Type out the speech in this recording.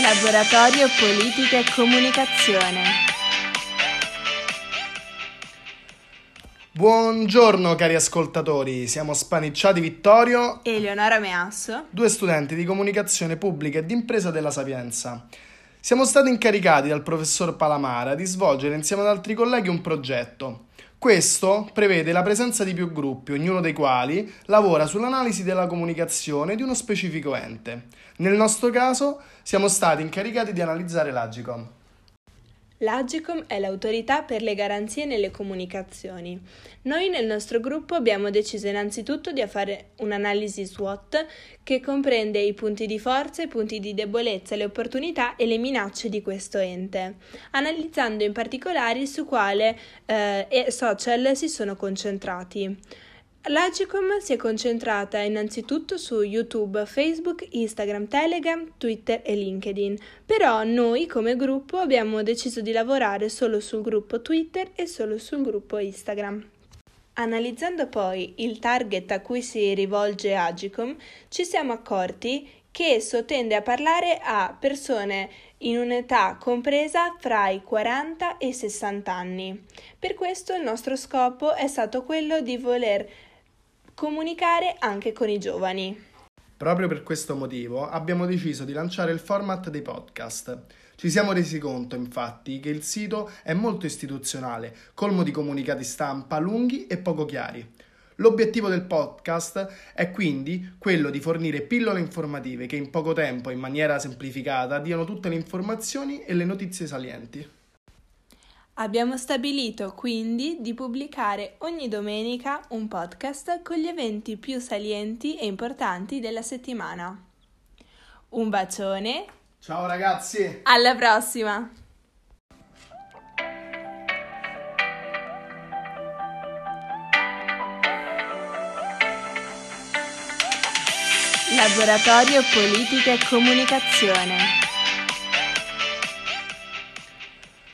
Laboratorio Politica e Comunicazione. Buongiorno cari ascoltatori, siamo Spanicciati Vittorio e Eleonora Measso, due studenti di comunicazione pubblica e d'impresa della Sapienza. Siamo stati incaricati dal professor Palamara di svolgere insieme ad altri colleghi un progetto. Questo prevede la presenza di più gruppi, ognuno dei quali lavora sull'analisi della comunicazione di uno specifico ente. Nel nostro caso siamo stati incaricati di analizzare l'Agicom. L'Agicom è l'autorità per le garanzie nelle comunicazioni. Noi nel nostro gruppo abbiamo deciso innanzitutto di fare un'analisi SWOT che comprende i punti di forza, i punti di debolezza, le opportunità e le minacce di questo ente, analizzando in particolare su quale eh, social si sono concentrati. L'Agicom si è concentrata innanzitutto su YouTube, Facebook, Instagram, Telegram, Twitter e LinkedIn, però noi come gruppo abbiamo deciso di lavorare solo sul gruppo Twitter e solo sul gruppo Instagram. Analizzando poi il target a cui si rivolge Agicom, ci siamo accorti che esso tende a parlare a persone in un'età compresa fra i 40 e i 60 anni. Per questo il nostro scopo è stato quello di voler comunicare anche con i giovani. Proprio per questo motivo abbiamo deciso di lanciare il format dei podcast. Ci siamo resi conto, infatti, che il sito è molto istituzionale, colmo di comunicati stampa lunghi e poco chiari. L'obiettivo del podcast è quindi quello di fornire pillole informative che in poco tempo, in maniera semplificata, diano tutte le informazioni e le notizie salienti. Abbiamo stabilito quindi di pubblicare ogni domenica un podcast con gli eventi più salienti e importanti della settimana. Un bacione. Ciao ragazzi. Alla prossima. Laboratorio Politica e Comunicazione.